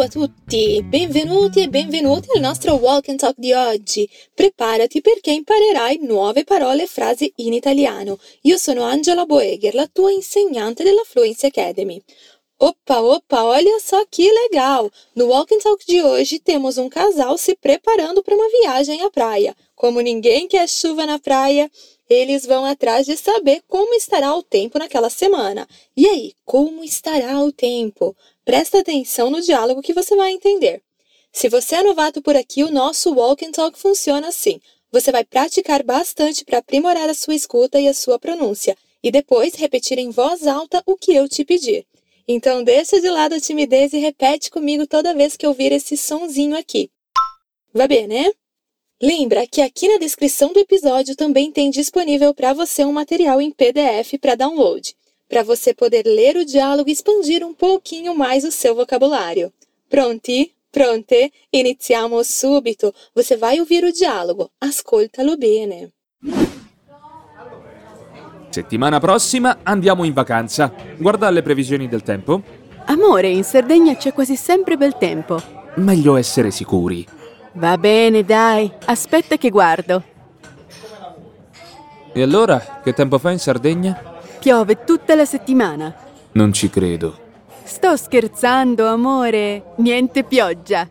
Ciao a tutti, benvenuti e benvenuti al nostro Walk and Talk di oggi. Preparati perché imparerai nuove parole e frasi in italiano. Io sono Angela Boegher, la tua insegnante della Fluency Academy. Opa, opa, olha só que legal! No Walk and Talk de hoje temos um casal se preparando para uma viagem à praia. Como ninguém quer chuva na praia, eles vão atrás de saber como estará o tempo naquela semana. E aí, como estará o tempo? Presta atenção no diálogo que você vai entender. Se você é novato por aqui, o nosso Walk and Talk funciona assim. Você vai praticar bastante para aprimorar a sua escuta e a sua pronúncia, e depois repetir em voz alta o que eu te pedir. Então deixa de lado a timidez e repete comigo toda vez que ouvir esse sonzinho aqui. Vai bem, né? Lembra que aqui na descrição do episódio também tem disponível para você um material em PDF para download para você poder ler o diálogo e expandir um pouquinho mais o seu vocabulário. Pronti? Pronte? Iniziamo subito. Você vai ouvir o dialogo. Ascoltalo bene. Settimana prossima andiamo in vacanza. Guarda le previsioni del tempo. Amore, in Sardegna c'è quasi sempre bel tempo. Meglio essere sicuri. Va bene, dai. Aspetta che guardo. E allora, che tempo fa in Sardegna? Piove tutta la settimana. Non ci credo. Sto scherzando, amore. Niente pioggia.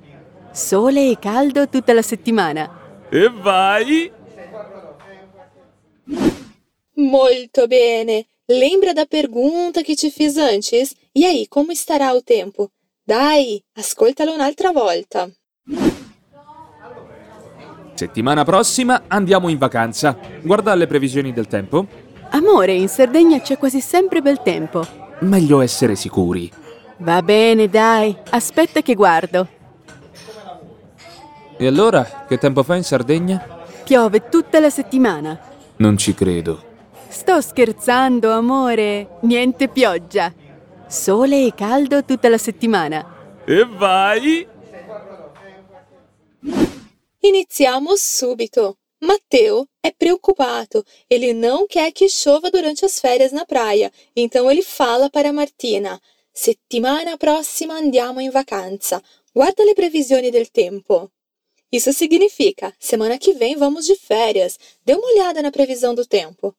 Sole e caldo tutta la settimana. E vai! Molto bene! Lembra da pergunta che ti fiz antes? E aí, como estará o tempo? Dai, ascoltalo un'altra volta. Settimana prossima andiamo in vacanza. Guarda le previsioni del tempo. Amore, in Sardegna c'è quasi sempre bel tempo. Meglio essere sicuri. Va bene, dai. Aspetta che guardo. E allora, che tempo fa in Sardegna? Piove tutta la settimana. Non ci credo. Sto scherzando, amore. Niente pioggia. Sole e caldo tutta la settimana. E vai! Iniziamo subito. Matteo é preocupado. Ele não quer que chova durante as férias na praia. Então ele fala para Martina: Settimana prossima andiamo in vacanza. Guarda le previsioni del tempo. Isso significa: semana que vem vamos de férias. Dê uma olhada na previsão do tempo.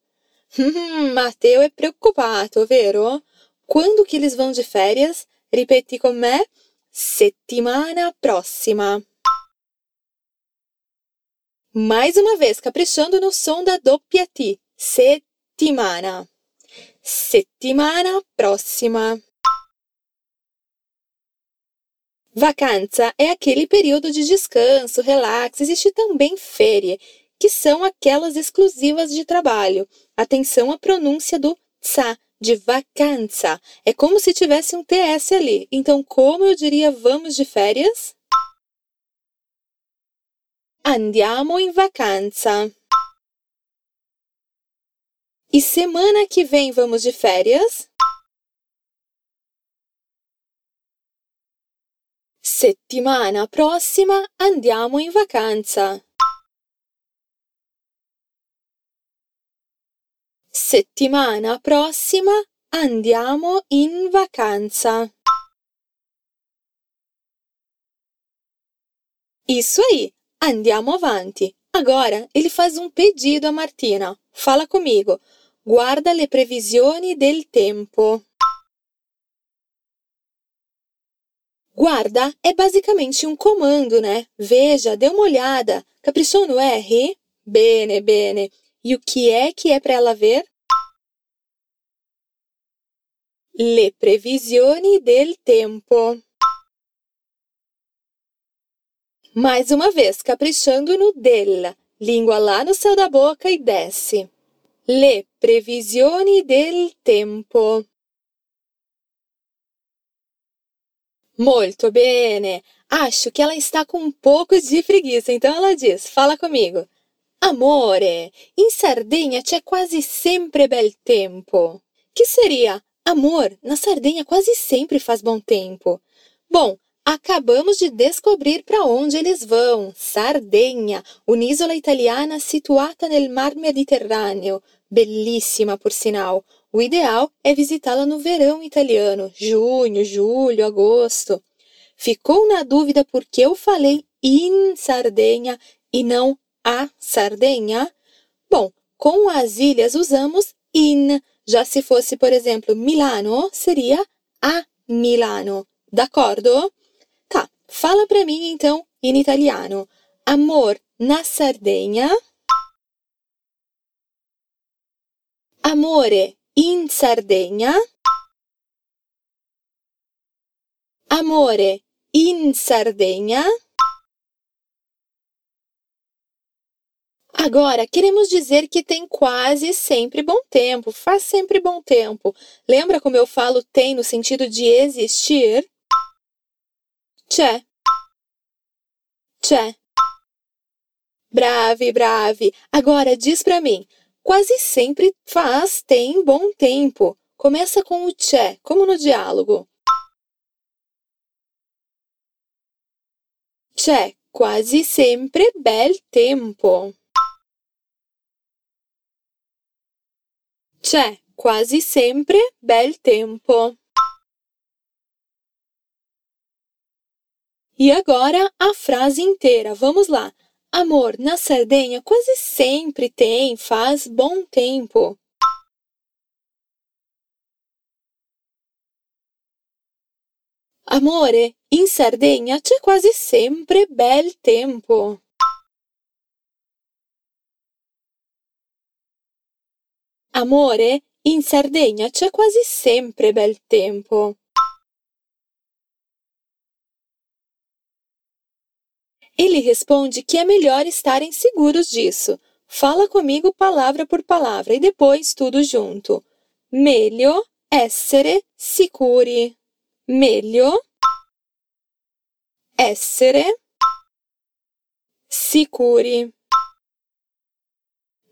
Hum, é preocupado, vero? Quando que eles vão de férias? Ripeti com me. Settimana prossima. Mais uma vez, caprichando no som da doppia T. Settimana. Settimana prossima. Vacanza é aquele período de descanso, relax. Existe também ferie, que são aquelas exclusivas de trabalho. Atenção à pronúncia do tsa, de vacanza. É como se tivesse um TS ali. Então, como eu diria vamos de férias? Andiamo in vacanza. E semana que vem vamos de férias? Settimana prossima andiamo in vacanza. Settimana prossima andiamo in vacanza. Isso aí! Andiamo avanti. Agora ele faz um pedido a Martina. Fala comigo. Guarda le previsioni del tempo. Guarda é basicamente um comando, né? Veja, dê uma olhada. Caprichou no R? Bene, bene. E o que é que é para ela ver? Le previsioni del tempo. Mais uma vez, caprichando no della. Língua lá no céu da boca e desce. Le previsioni del tempo. Molto bene. Acho que ela está com um pouco de preguiça, então ela diz: Fala comigo. Amore, in Sardegna c'è quasi sempre bel tempo. Que seria amor? Na Sardenha quase sempre faz bom tempo. Bom, Acabamos de descobrir para onde eles vão. Sardenha, un'isola italiana situata nel Mar Mediterrâneo. Belíssima, por sinal. O ideal é visitá-la no verão italiano, junho, julho, agosto. Ficou na dúvida porque eu falei in Sardenha e não a Sardenha? Bom, com as ilhas usamos in. Já se fosse, por exemplo, Milano, seria a Milano. D'accordo? Fala para mim então em italiano. Amor na Sardegna. Amore in Sardegna. Amore in Sardegna. Agora, queremos dizer que tem quase sempre bom tempo, faz sempre bom tempo. Lembra como eu falo tem no sentido de existir? C'è. C'è. Brave, brave. Agora diz para mim. Quase sempre faz tem bom tempo. Começa com o c'è, como no diálogo. C'è quasi sempre bel tempo. C'è quasi sempre bel tempo. E agora a frase inteira. Vamos lá. Amor, na Sardenha quase sempre tem, faz bom tempo. Amore, in Sardegna c'è quasi sempre bel tempo. Amore, in Sardegna c'è quasi sempre bel tempo. Ele responde que é melhor estarem seguros disso. Fala comigo palavra por palavra e depois tudo junto. Meglio essere sicuri. Meglio essere sicuri.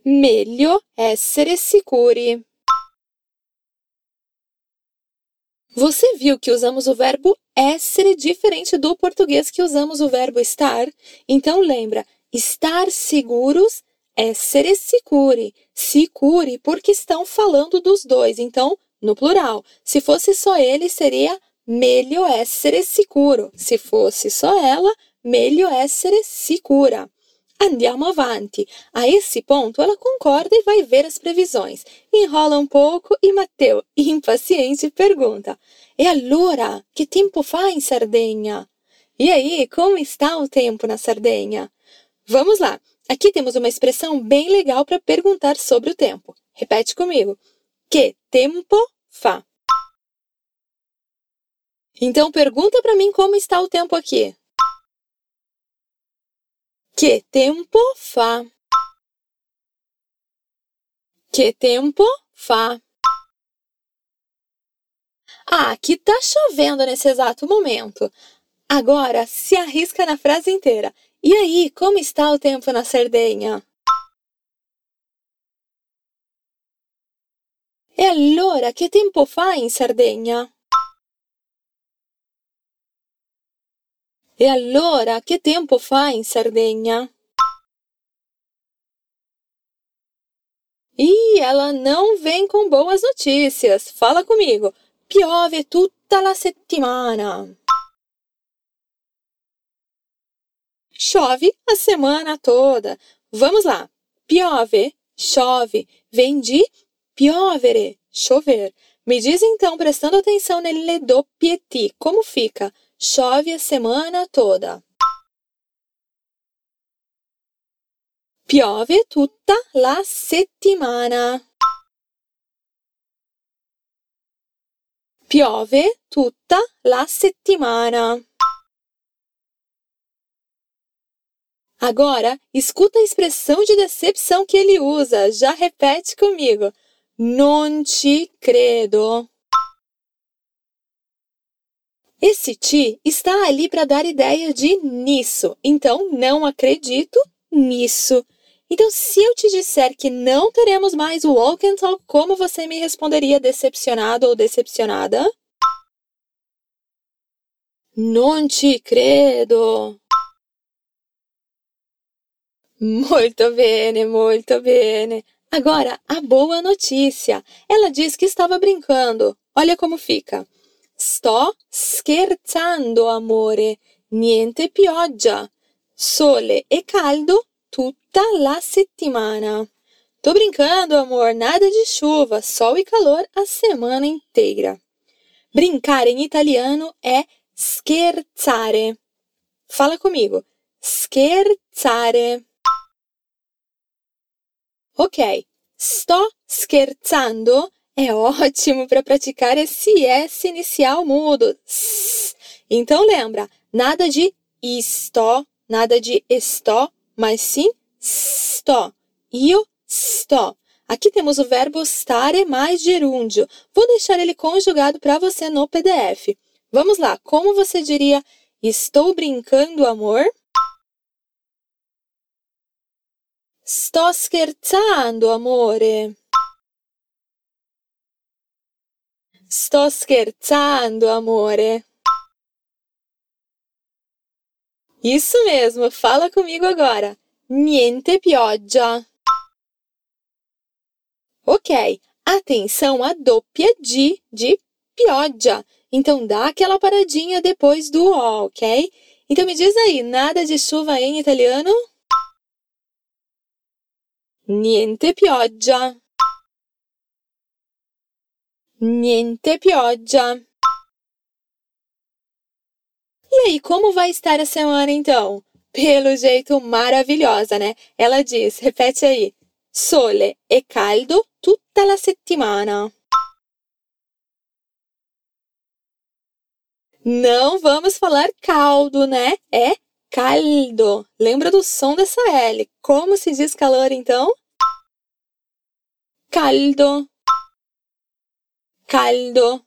Meglio essere sicuri. Você viu que usamos o verbo essere diferente do português que usamos o verbo estar? Então lembra, estar seguros, essere sicuri. Sicuri porque estão falando dos dois, então no plural. Se fosse só ele, seria meglio essere sicuro. Se fosse só ela, meglio essere sicura. Andiamo avanti. A esse ponto, ela concorda e vai ver as previsões. Enrola um pouco e Matteo, impaciente, pergunta: E allora, que tempo fa em Sardenha? E aí, como está o tempo na Sardenha? Vamos lá. Aqui temos uma expressão bem legal para perguntar sobre o tempo. Repete comigo. Que tempo fa? Então pergunta para mim como está o tempo aqui. Que tempo fa? Que tempo fa? Ah, aqui tá chovendo nesse exato momento. Agora se arrisca na frase inteira. E aí, como está o tempo na Sardenha? E allora, che tempo fa in Sardegna? E allora, che tempo fa in Sardegna? Ih, ela não vem com boas notícias. Fala comigo. Piove tutta la settimana. Chove a semana toda. Vamos lá. Piove, chove, vem de piovere, chover. Me diz então, prestando atenção nele do pieti, como fica? Chove a semana toda. Piove tutta la settimana. Piove tutta la settimana. Agora, escuta a expressão de decepção que ele usa. Já repete comigo. Non ci credo. Esse ti está ali para dar ideia de nisso, então não acredito nisso. Então, se eu te disser que não teremos mais o walk and talk, como você me responderia decepcionado ou decepcionada? Non ci credo. Muito bene, muito bene. Agora, a boa notícia. Ela diz que estava brincando. Olha como fica. Sto scherzando, amore. Niente pioggia. Sole e caldo tutta la settimana. Tô brincando, amor, nada de chuva, sol e calor a semana inteira. Brincar em italiano é scherzare. Fala comigo. Scherzare. Ok, sto scherzando é ótimo para praticar esse S inicial mudo. Então lembra, nada de estou, nada de estou, mas sim sto. Io sto. Aqui temos o verbo stare mais gerúndio. Vou deixar ele conjugado para você no PDF. Vamos lá, como você diria estou brincando, amor? Sto scherzando, amore. Sto scherzando, amore. Isso mesmo, fala comigo agora. Niente pioggia. Ok, atenção à doppia D de pioggia. Então dá aquela paradinha depois do O, ok? Então me diz aí, nada de chuva em italiano? Niente pioggia. Niente pioggia. E aí, como vai estar a semana então? Pelo jeito maravilhosa, né? Ela diz, repete aí: sole e caldo tutta la settimana. Não vamos falar caldo, né? É caldo. Lembra do som dessa L. Como se diz calor então? Caldo. Caldo.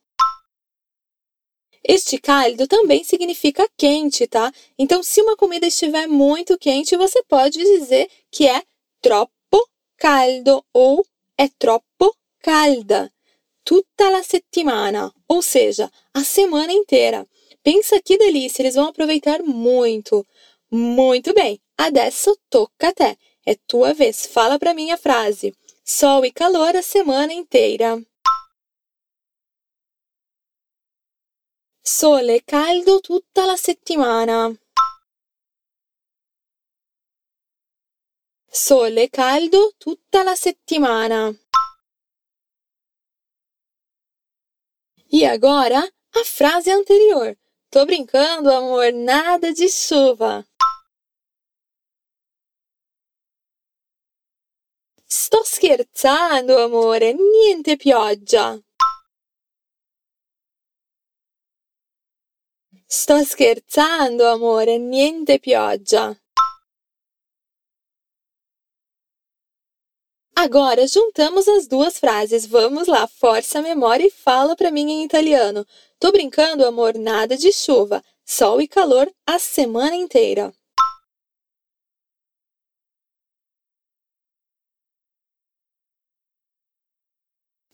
Este caldo também significa quente, tá? Então, se uma comida estiver muito quente, você pode dizer que é troppo caldo ou é troppo calda. Tutta la settimana, ou seja, a semana inteira. Pensa que delícia, eles vão aproveitar muito. Muito bem, adesso tocca a te. É tua vez. Fala para mim a frase. Sol e calor a semana inteira. Sole caldo tutta la settimana. Sole caldo tutta la settimana. E agora a frase anterior. Tô brincando, amor, nada de chuva. Sto scherzando, amore, niente pioggia. Sto scherzando, amore, niente pioggia. Agora juntamos as duas frases. Vamos lá, força a memória e fala para mim em italiano. Tô brincando, amor, nada de chuva. Sol e calor a semana inteira.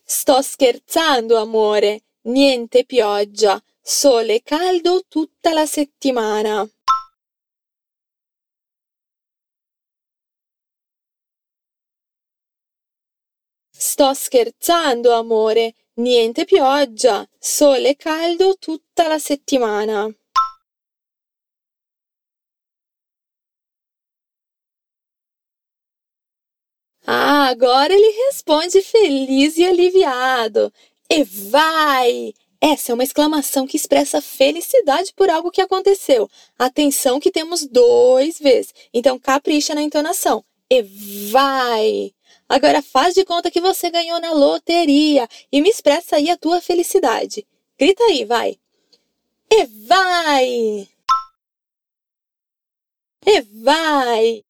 Sto scherzando, amore. Niente pioggia. Sole caldo tutta la settimana. Sto scherzando, amore. Niente pioggia. Sole caldo tutta la settimana. Ah, agora ele responde feliz e aliviado. E vai! Essa é uma exclamação que expressa felicidade por algo que aconteceu. Atenção que temos dois vezes. Então capricha na entonação. E vai. Agora faz de conta que você ganhou na loteria e me expressa aí a tua felicidade. Grita aí, vai. E vai. E vai.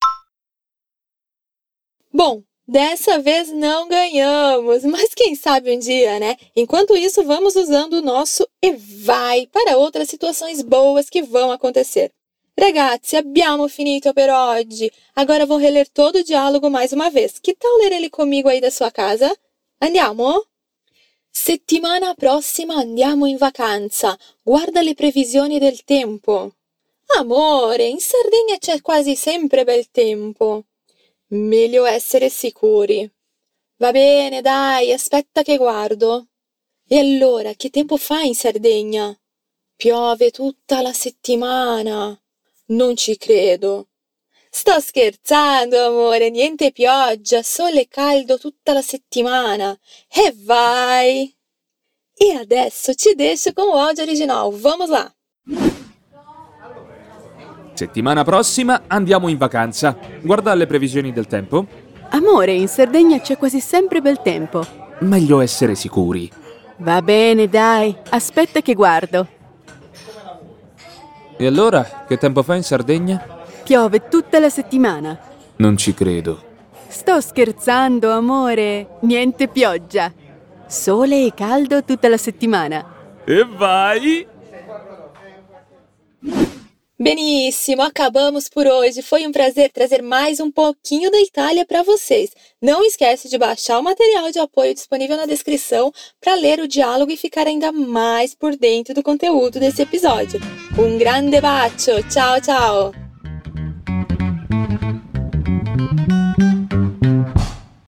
Bom, Dessa vez não ganhamos, mas quem sabe um dia, né? Enquanto isso, vamos usando o nosso e vai para outras situações boas que vão acontecer. Ragazzi, abbiamo finito per oggi. Agora vou reler todo o diálogo mais uma vez. Que tal ler ele comigo aí da sua casa? Andiamo? Settimana prossima andiamo in vacanza. Guarda le previsioni del tempo. Amore, in Sardegna c'è quasi sempre bel tempo. Meglio essere sicuri. Va bene, dai, aspetta che guardo. E allora, che tempo fa in Sardegna? Piove tutta la settimana. Non ci credo. Sto scherzando, amore, niente pioggia, sole e caldo tutta la settimana. E vai! E adesso ci deixo com o áudio original. Vamos lá! Settimana prossima andiamo in vacanza. Guarda le previsioni del tempo. Amore, in Sardegna c'è quasi sempre bel tempo. Meglio essere sicuri. Va bene, dai, aspetta che guardo. E allora, che tempo fa in Sardegna? Piove tutta la settimana. Non ci credo. Sto scherzando, amore. Niente pioggia. Sole e caldo tutta la settimana. E vai! Benissimo, acabamos por hoje. Foi um prazer trazer mais um pouquinho da Itália para vocês. Não esquece de baixar o material de apoio disponível na descrição para ler o diálogo e ficar ainda mais por dentro do conteúdo desse episódio. Um grande bacio, tchau, tchau!